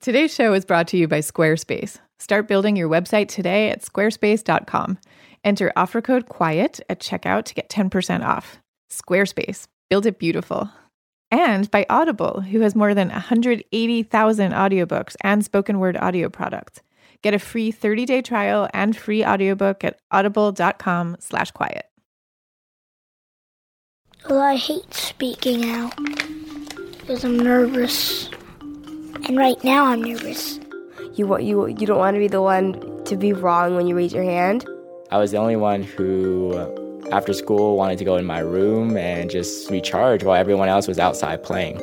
Today's show is brought to you by Squarespace. Start building your website today at squarespace.com. Enter offer code QUIET at checkout to get 10% off. Squarespace, build it beautiful. And by Audible, who has more than 180,000 audiobooks and spoken word audio products. Get a free 30-day trial and free audiobook at audible.com slash quiet. Well, I hate speaking out because I'm nervous. And right now I'm nervous. You you you don't want to be the one to be wrong when you raise your hand. I was the only one who after school wanted to go in my room and just recharge while everyone else was outside playing.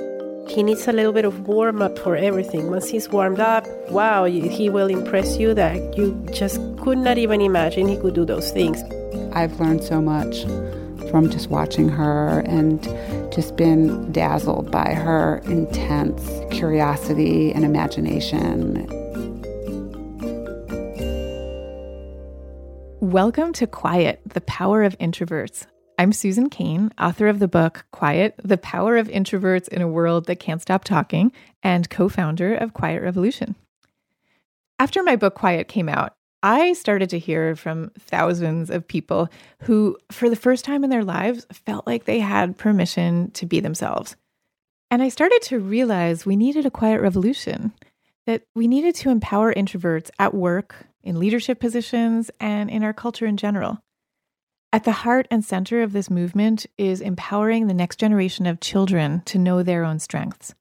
He needs a little bit of warm up for everything. Once he's warmed up, wow, he will impress you that you just could not even imagine he could do those things. I've learned so much from just watching her and just been dazzled by her intense curiosity and imagination. Welcome to Quiet, the Power of Introverts. I'm Susan Cain, author of the book Quiet, The Power of Introverts in a World That Can't Stop Talking, and co founder of Quiet Revolution. After my book Quiet came out, I started to hear from thousands of people who, for the first time in their lives, felt like they had permission to be themselves. And I started to realize we needed a quiet revolution, that we needed to empower introverts at work, in leadership positions, and in our culture in general. At the heart and center of this movement is empowering the next generation of children to know their own strengths.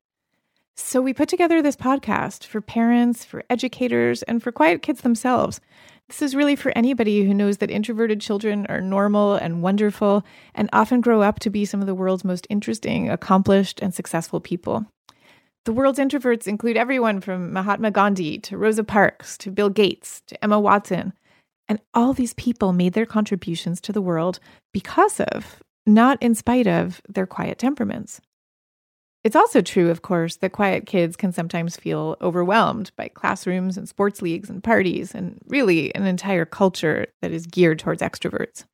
So we put together this podcast for parents, for educators, and for quiet kids themselves. This is really for anybody who knows that introverted children are normal and wonderful and often grow up to be some of the world's most interesting, accomplished, and successful people. The world's introverts include everyone from Mahatma Gandhi to Rosa Parks to Bill Gates to Emma Watson. And all these people made their contributions to the world because of, not in spite of, their quiet temperaments. It's also true, of course, that quiet kids can sometimes feel overwhelmed by classrooms and sports leagues and parties, and really an entire culture that is geared towards extroverts.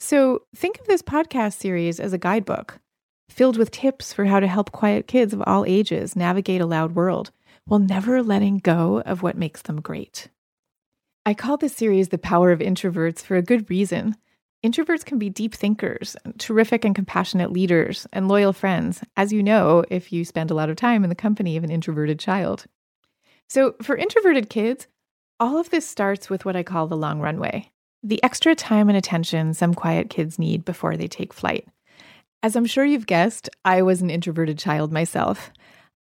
So think of this podcast series as a guidebook filled with tips for how to help quiet kids of all ages navigate a loud world while never letting go of what makes them great. I call this series The Power of Introverts for a good reason. Introverts can be deep thinkers, terrific and compassionate leaders, and loyal friends, as you know if you spend a lot of time in the company of an introverted child. So, for introverted kids, all of this starts with what I call the long runway the extra time and attention some quiet kids need before they take flight. As I'm sure you've guessed, I was an introverted child myself.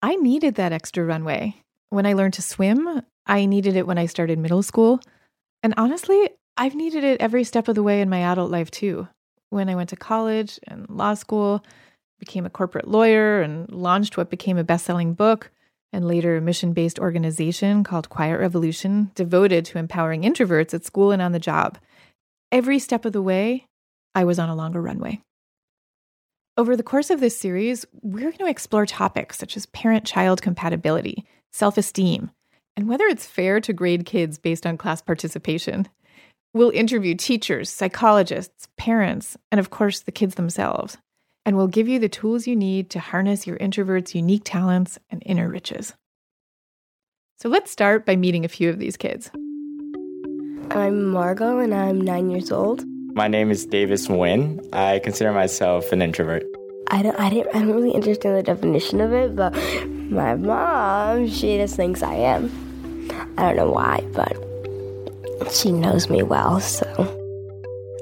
I needed that extra runway. When I learned to swim, I needed it when I started middle school. And honestly, I've needed it every step of the way in my adult life too. When I went to college and law school, became a corporate lawyer, and launched what became a best selling book and later a mission based organization called Quiet Revolution, devoted to empowering introverts at school and on the job. Every step of the way, I was on a longer runway. Over the course of this series, we're going to explore topics such as parent child compatibility, self esteem, and whether it's fair to grade kids based on class participation. We'll interview teachers, psychologists, parents, and of course, the kids themselves. And we'll give you the tools you need to harness your introvert's unique talents and inner riches. So let's start by meeting a few of these kids. I'm Margot and I'm nine years old. My name is Davis Nguyen. I consider myself an introvert. I don't, I, didn't, I don't really understand the definition of it, but my mom, she just thinks I am. I don't know why, but she knows me well, so.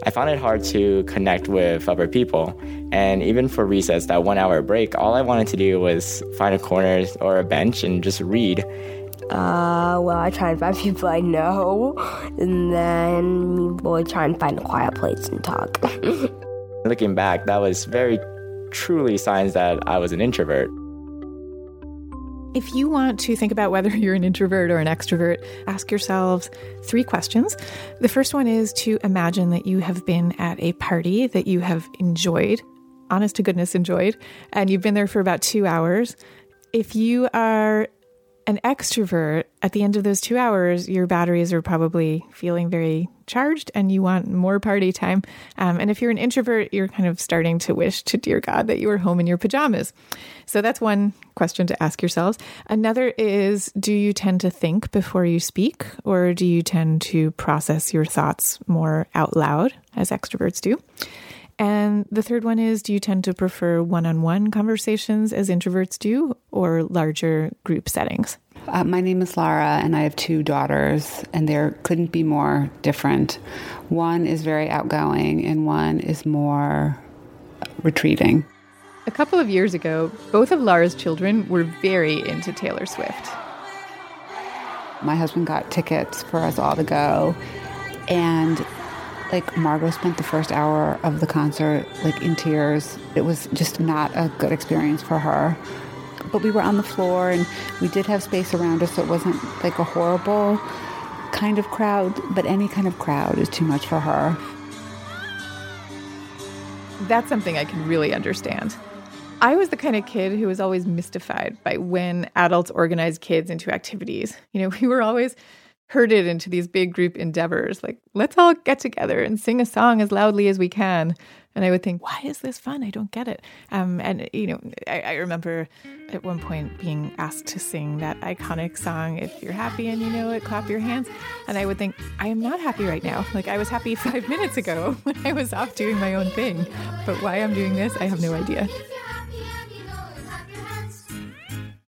I found it hard to connect with other people. And even for recess, that one hour break, all I wanted to do was find a corner or a bench and just read. Uh, well, I try and find people I know, and then we'll try and find a quiet place and talk. Looking back, that was very truly signs that I was an introvert. If you want to think about whether you're an introvert or an extrovert, ask yourselves three questions. The first one is to imagine that you have been at a party that you have enjoyed, honest to goodness enjoyed, and you've been there for about two hours. If you are An extrovert, at the end of those two hours, your batteries are probably feeling very charged and you want more party time. Um, and if you're an introvert, you're kind of starting to wish to dear God that you were home in your pajamas. So that's one question to ask yourselves. Another is Do you tend to think before you speak, or do you tend to process your thoughts more out loud, as extroverts do? And the third one is Do you tend to prefer one on one conversations as introverts do or larger group settings? Uh, my name is Lara, and I have two daughters, and there couldn't be more different. One is very outgoing, and one is more retreating. A couple of years ago, both of Lara's children were very into Taylor Swift. My husband got tickets for us all to go, and like Margot spent the first hour of the concert like in tears. It was just not a good experience for her. But we were on the floor and we did have space around us, so it wasn't like a horrible kind of crowd, but any kind of crowd is too much for her. That's something I can really understand. I was the kind of kid who was always mystified by when adults organized kids into activities. You know, we were always herded into these big group endeavors like let's all get together and sing a song as loudly as we can. And i would think why is this fun? I don't get it. Um, and you know I, I, remember at one point being asked to sing that iconic song if you're happy and you know it clap your hands. And i would think i am not happy right now. Like i was happy five minutes ago when i was off doing my own thing. But why i'm doing this i have no idea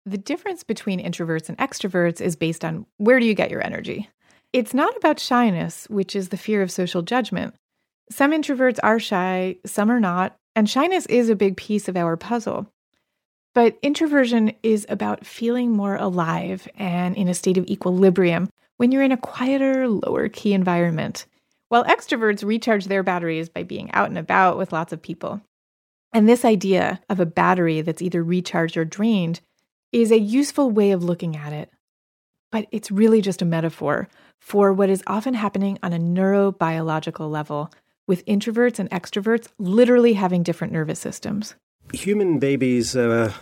the difference between introverts and extroverts is based on where do you get your energy. It's not about shyness, which is the fear of social judgment. Some introverts are shy, some are not, and shyness is a big piece of our puzzle. But introversion is about feeling more alive and in a state of equilibrium when you're in a quieter, lower key environment, while extroverts recharge their batteries by being out and about with lots of people. And this idea of a battery that's either recharged or drained is a useful way of looking at it, but it's really just a metaphor for what is often happening on a neurobiological level, with introverts and extroverts literally having different nervous systems. Human babies uh,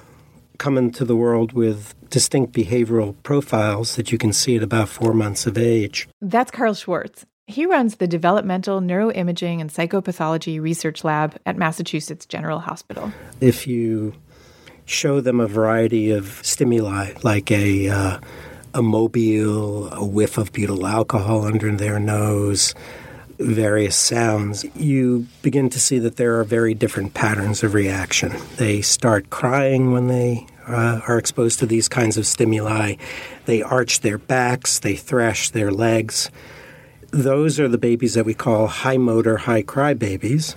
come into the world with distinct behavioral profiles that you can see at about four months of age. That's Carl Schwartz. He runs the Developmental Neuroimaging and Psychopathology Research Lab at Massachusetts General Hospital. If you show them a variety of stimuli, like a uh, a mobile, a whiff of butyl alcohol under their nose, various sounds, you begin to see that there are very different patterns of reaction. They start crying when they uh, are exposed to these kinds of stimuli. They arch their backs, they thrash their legs. Those are the babies that we call high motor, high cry babies.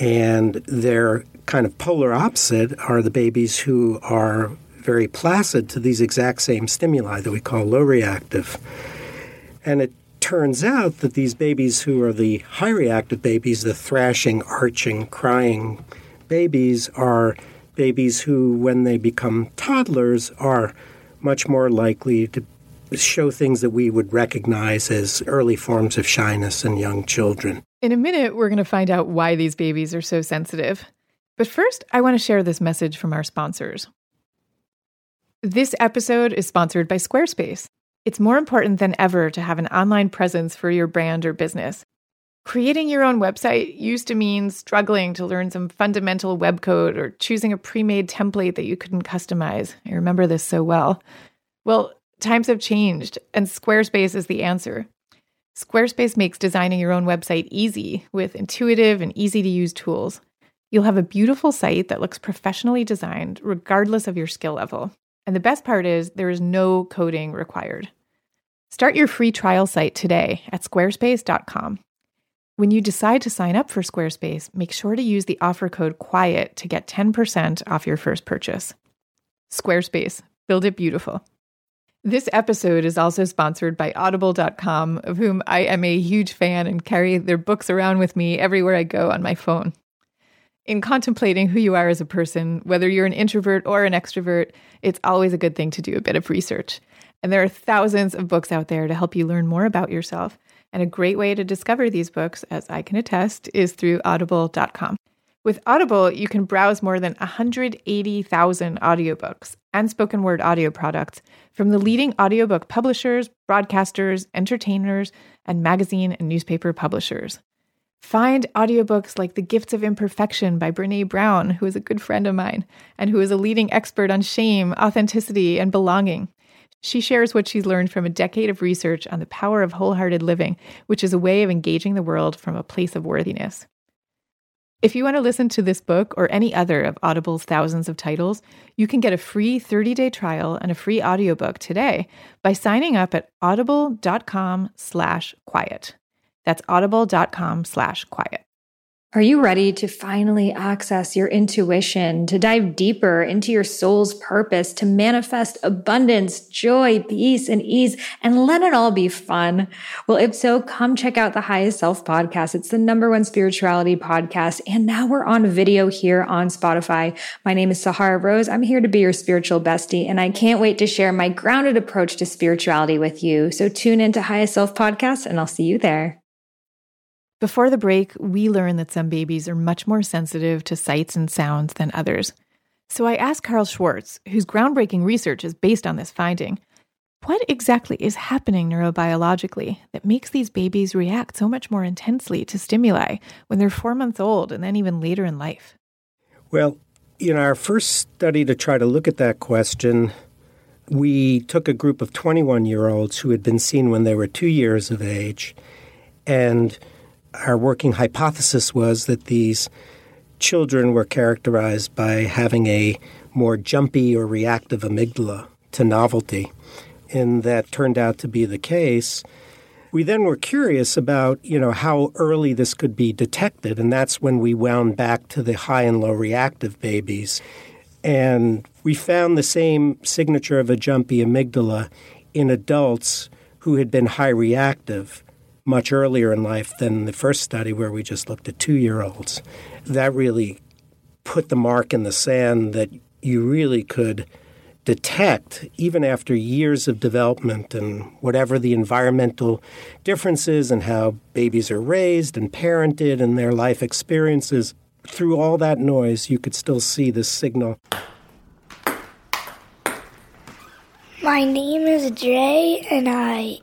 And they're kind of polar opposite are the babies who are very placid to these exact same stimuli that we call low reactive. And it turns out that these babies who are the high reactive babies, the thrashing, arching, crying babies, are babies who, when they become toddlers, are much more likely to show things that we would recognize as early forms of shyness in young children. In a minute, we're going to find out why these babies are so sensitive. But first, I want to share this message from our sponsors. This episode is sponsored by Squarespace. It's more important than ever to have an online presence for your brand or business. Creating your own website used to mean struggling to learn some fundamental web code or choosing a pre made template that you couldn't customize. I remember this so well. Well, times have changed, and Squarespace is the answer. Squarespace makes designing your own website easy with intuitive and easy to use tools. You'll have a beautiful site that looks professionally designed, regardless of your skill level. And the best part is there is no coding required. Start your free trial site today at squarespace.com. When you decide to sign up for Squarespace, make sure to use the offer code QUIET to get 10% off your first purchase. Squarespace, build it beautiful. This episode is also sponsored by Audible.com, of whom I am a huge fan and carry their books around with me everywhere I go on my phone in contemplating who you are as a person, whether you're an introvert or an extrovert, it's always a good thing to do a bit of research. And there are thousands of books out there to help you learn more about yourself. And a great way to discover these books, as I can attest, is through audible.com. With Audible, you can browse more than 180,000 audiobooks, and spoken word audio products from the leading audiobook publishers, broadcasters, entertainers, and magazine and newspaper publishers. Find audiobooks like The Gifts of Imperfection by Brene Brown, who is a good friend of mine and who is a leading expert on shame, authenticity, and belonging. She shares what she's learned from a decade of research on the power of wholehearted living, which is a way of engaging the world from a place of worthiness. If you want to listen to this book or any other of Audible's thousands of titles, you can get a free 30-day trial and a free audiobook today by signing up at audible.com/quiet. That's audible.com slash quiet. Are you ready to finally access your intuition, to dive deeper into your soul's purpose, to manifest abundance, joy, peace, and ease, and let it all be fun? Well, if so, come check out the Highest Self podcast. It's the number one spirituality podcast. And now we're on video here on Spotify. My name is Sahara Rose. I'm here to be your spiritual bestie, and I can't wait to share my grounded approach to spirituality with you. So tune into Highest Self podcast, and I'll see you there. Before the break, we learned that some babies are much more sensitive to sights and sounds than others. So I asked Carl Schwartz, whose groundbreaking research is based on this finding, what exactly is happening neurobiologically that makes these babies react so much more intensely to stimuli when they're four months old and then even later in life? Well, in our first study to try to look at that question, we took a group of 21 year olds who had been seen when they were two years of age and our working hypothesis was that these children were characterized by having a more jumpy or reactive amygdala to novelty. And that turned out to be the case. We then were curious about, you know, how early this could be detected, and that's when we wound back to the high and low reactive babies. And we found the same signature of a jumpy amygdala in adults who had been high reactive much earlier in life than the first study where we just looked at two year olds. That really put the mark in the sand that you really could detect, even after years of development and whatever the environmental differences and how babies are raised and parented and their life experiences, through all that noise, you could still see this signal. My name is Jay, and I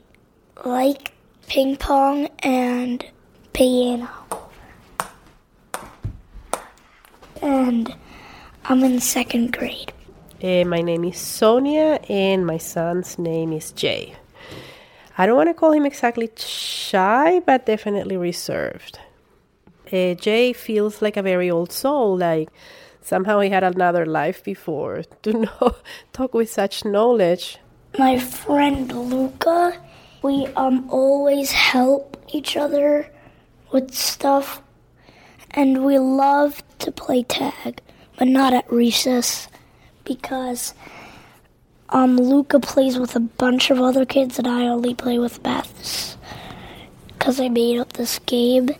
like ping pong and piano. And I'm in second grade. Uh, my name is Sonia, and my son's name is Jay. I don't want to call him exactly shy, but definitely reserved. Uh, Jay feels like a very old soul, like somehow he had another life before. To know, talk with such knowledge. My friend Luca, we um always help each other with stuff, and we love to play tag, but not at recess because um Luca plays with a bunch of other kids and I only play with Beths because I made up this game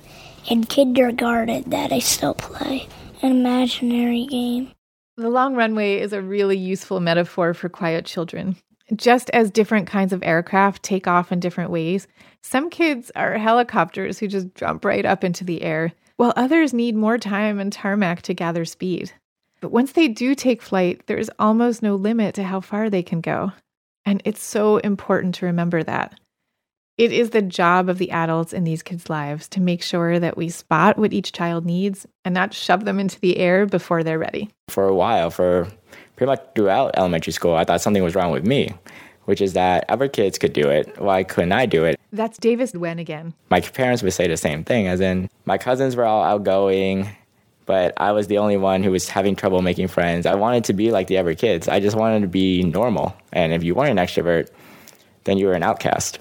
in kindergarten that I still play, an imaginary game. The long runway is a really useful metaphor for quiet children. Just as different kinds of aircraft take off in different ways, some kids are helicopters who just jump right up into the air, while others need more time and tarmac to gather speed. But once they do take flight, there is almost no limit to how far they can go. And it's so important to remember that. It is the job of the adults in these kids' lives to make sure that we spot what each child needs and not shove them into the air before they're ready. For a while, for pretty much throughout elementary school, I thought something was wrong with me, which is that other kids could do it. Why couldn't I do it? That's Davis Nguyen again. My parents would say the same thing, as in, my cousins were all outgoing, but I was the only one who was having trouble making friends. I wanted to be like the other kids. I just wanted to be normal. And if you weren't an extrovert, then you were an outcast.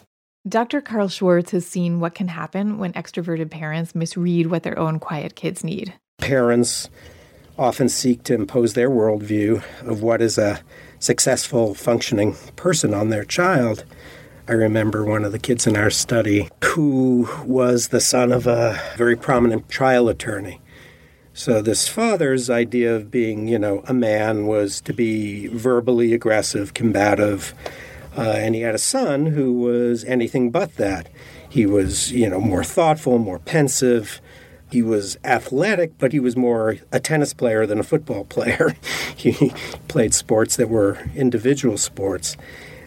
Dr. Carl Schwartz has seen what can happen when extroverted parents misread what their own quiet kids need. Parents often seek to impose their worldview of what is a successful, functioning person on their child. I remember one of the kids in our study who was the son of a very prominent trial attorney. So, this father's idea of being, you know, a man was to be verbally aggressive, combative, uh, and he had a son who was anything but that. He was, you know, more thoughtful, more pensive, He was athletic, but he was more a tennis player than a football player. he played sports that were individual sports.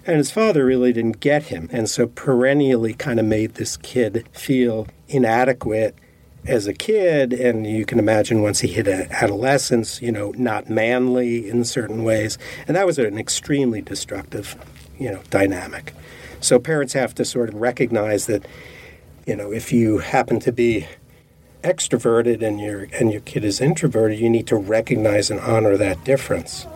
And his father really didn't get him, and so perennially kind of made this kid feel inadequate as a kid. And you can imagine once he hit adolescence, you know, not manly in certain ways. And that was an extremely destructive, you know, dynamic. So parents have to sort of recognize that, you know, if you happen to be extroverted and your and your kid is introverted, you need to recognize and honor that difference.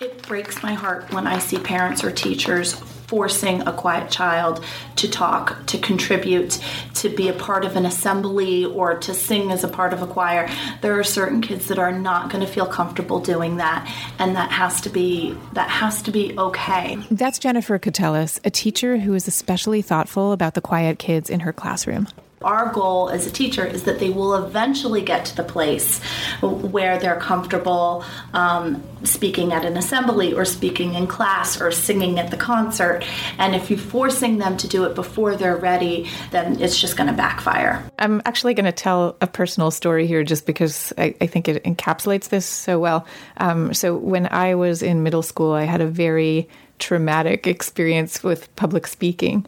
It breaks my heart when I see parents or teachers forcing a quiet child to talk, to contribute, to be a part of an assembly, or to sing as a part of a choir. There are certain kids that are not going to feel comfortable doing that, and that has to be that has to be okay. That's Jennifer Catellis, a teacher who is especially thoughtful about the quiet kids in her classroom our goal as a teacher is that they will eventually get to the place where they're comfortable um, speaking at an assembly or speaking in class or singing at the concert. And if you're forcing them to do it before they're ready, then it's just going to backfire. I'm actually going to tell a personal story here just because I, I think it encapsulates this so well. Um, so, when I was in middle school, I had a very traumatic experience with public speaking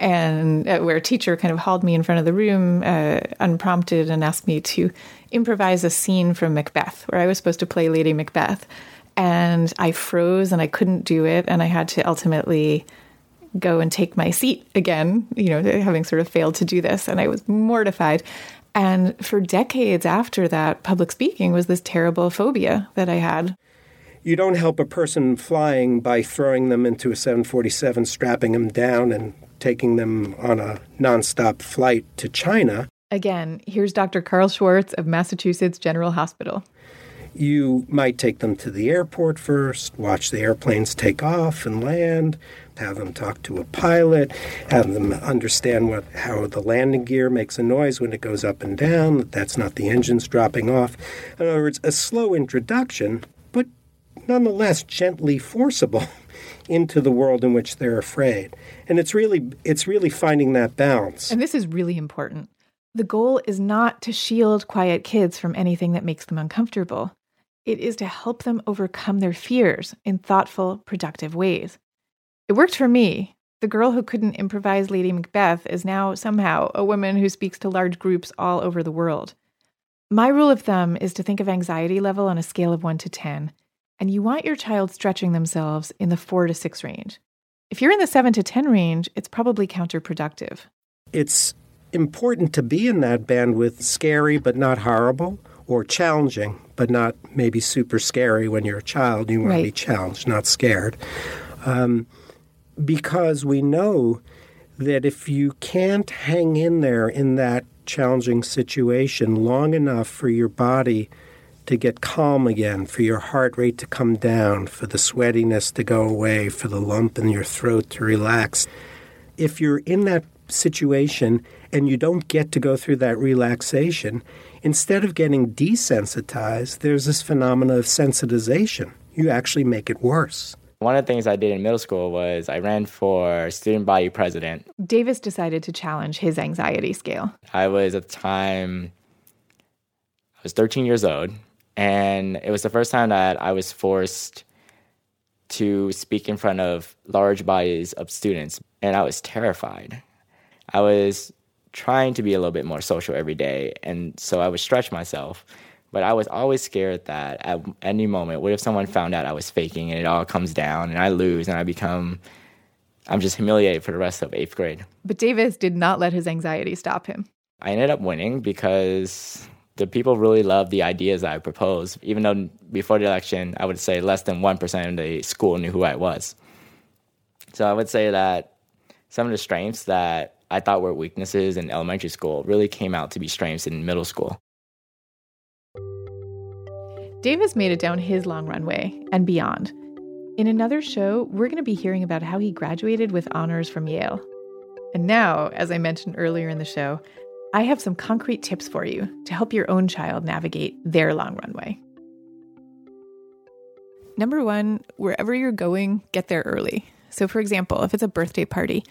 and uh, where a teacher kind of hauled me in front of the room uh, unprompted and asked me to improvise a scene from Macbeth, where I was supposed to play Lady Macbeth. And I froze and I couldn't do it. And I had to ultimately go and take my seat again, you know, having sort of failed to do this. And I was mortified. And for decades after that, public speaking was this terrible phobia that I had. You don't help a person flying by throwing them into a 747, strapping them down, and taking them on a nonstop flight to China. Again, here's Dr. Carl Schwartz of Massachusetts General Hospital. You might take them to the airport first, watch the airplanes take off and land, have them talk to a pilot, have them understand what how the landing gear makes a noise when it goes up and down, that that's not the engines dropping off. In other words, a slow introduction, but nonetheless gently forcible into the world in which they're afraid. And it's really it's really finding that balance. And this is really important. The goal is not to shield quiet kids from anything that makes them uncomfortable. It is to help them overcome their fears in thoughtful, productive ways. It worked for me. The girl who couldn't improvise Lady Macbeth is now somehow a woman who speaks to large groups all over the world. My rule of thumb is to think of anxiety level on a scale of 1 to 10 and you want your child stretching themselves in the four to six range. If you're in the seven to 10 range, it's probably counterproductive. It's important to be in that bandwidth, scary but not horrible, or challenging but not maybe super scary when you're a child. You want right. to be challenged, not scared. Um, because we know that if you can't hang in there in that challenging situation long enough for your body to get calm again, for your heart rate to come down, for the sweatiness to go away, for the lump in your throat to relax. If you're in that situation and you don't get to go through that relaxation, instead of getting desensitized, there's this phenomena of sensitization. You actually make it worse. One of the things I did in middle school was I ran for student body president. Davis decided to challenge his anxiety scale. I was at the time I was 13 years old and it was the first time that I was forced to speak in front of large bodies of students, and I was terrified. I was trying to be a little bit more social every day, and so I would stretch myself. But I was always scared that at any moment, what if someone found out I was faking and it all comes down and I lose and I become, I'm just humiliated for the rest of eighth grade. But Davis did not let his anxiety stop him. I ended up winning because the people really loved the ideas I proposed, even though before the election, I would say less than 1% of the school knew who I was. So I would say that some of the strengths that I thought were weaknesses in elementary school really came out to be strengths in middle school. Davis made it down his long runway and beyond. In another show, we're going to be hearing about how he graduated with honors from Yale. And now, as I mentioned earlier in the show, I have some concrete tips for you to help your own child navigate their long runway. Number one, wherever you're going, get there early. So, for example, if it's a birthday party,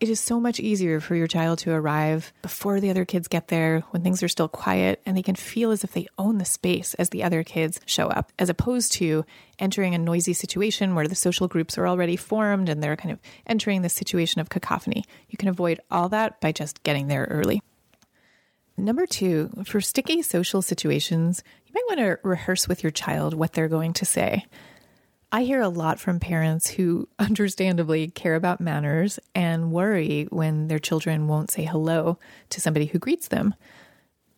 it is so much easier for your child to arrive before the other kids get there when things are still quiet and they can feel as if they own the space as the other kids show up, as opposed to entering a noisy situation where the social groups are already formed and they're kind of entering this situation of cacophony. You can avoid all that by just getting there early. Number two, for sticky social situations, you might want to rehearse with your child what they're going to say. I hear a lot from parents who understandably care about manners and worry when their children won't say hello to somebody who greets them.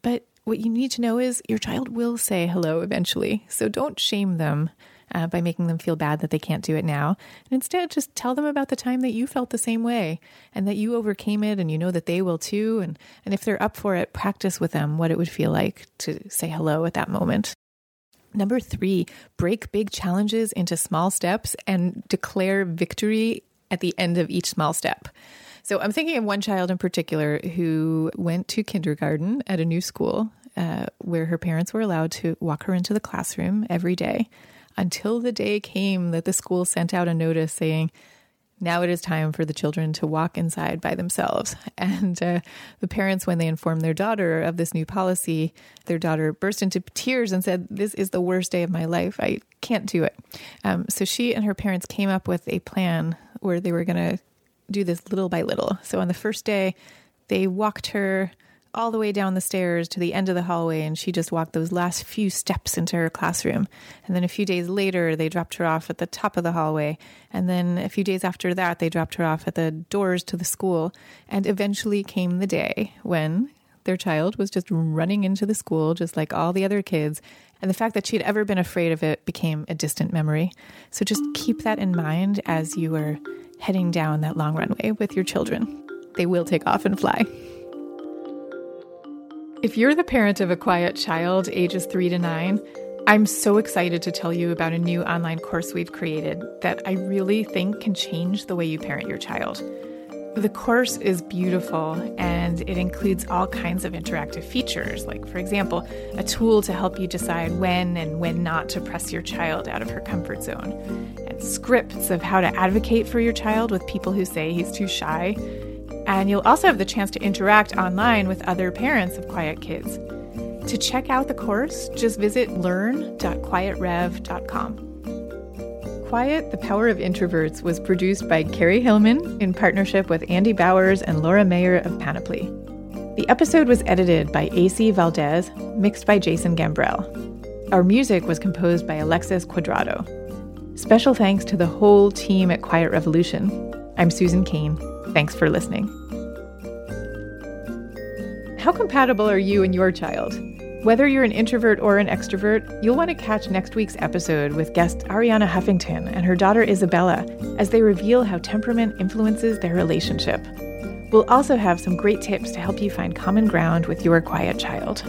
But what you need to know is your child will say hello eventually. So don't shame them uh, by making them feel bad that they can't do it now. And instead, just tell them about the time that you felt the same way and that you overcame it and you know that they will too. And, and if they're up for it, practice with them what it would feel like to say hello at that moment. Number three, break big challenges into small steps and declare victory at the end of each small step. So I'm thinking of one child in particular who went to kindergarten at a new school uh, where her parents were allowed to walk her into the classroom every day until the day came that the school sent out a notice saying, now it is time for the children to walk inside by themselves. And uh, the parents, when they informed their daughter of this new policy, their daughter burst into tears and said, This is the worst day of my life. I can't do it. Um, so she and her parents came up with a plan where they were going to do this little by little. So on the first day, they walked her all the way down the stairs to the end of the hallway, and she just walked those last few steps into her classroom. And then a few days later, they dropped her off at the top of the hallway. And then a few days after that, they dropped her off at the doors to the school. And eventually came the day when their child was just running into the school, just like all the other kids. And the fact that she had ever been afraid of it became a distant memory. So just keep that in mind as you are heading down that long runway with your children. They will take off and fly. If you're the parent of a quiet child, ages three to nine, I'm so excited to tell you about a new online course we've created that I really think can change the way you parent your child. The course is beautiful and it includes all kinds of interactive features, like, for example, a tool to help you decide when and when not to press your child out of her comfort zone, and scripts of how to advocate for your child with people who say he's too shy and you'll also have the chance to interact online with other parents of quiet kids. To check out the course, just visit learn.quietrev.com. Quiet, The Power of Introverts was produced by Carrie Hillman in partnership with Andy Bowers and Laura Mayer of Panoply. The episode was edited by AC Valdez, mixed by Jason Gambrell. Our music was composed by Alexis Cuadrado. Special thanks to the whole team at Quiet Revolution. I'm Susan Cain. Thanks for listening. How compatible are you and your child? Whether you're an introvert or an extrovert, you'll want to catch next week's episode with guest Arianna Huffington and her daughter Isabella as they reveal how temperament influences their relationship. We'll also have some great tips to help you find common ground with your quiet child.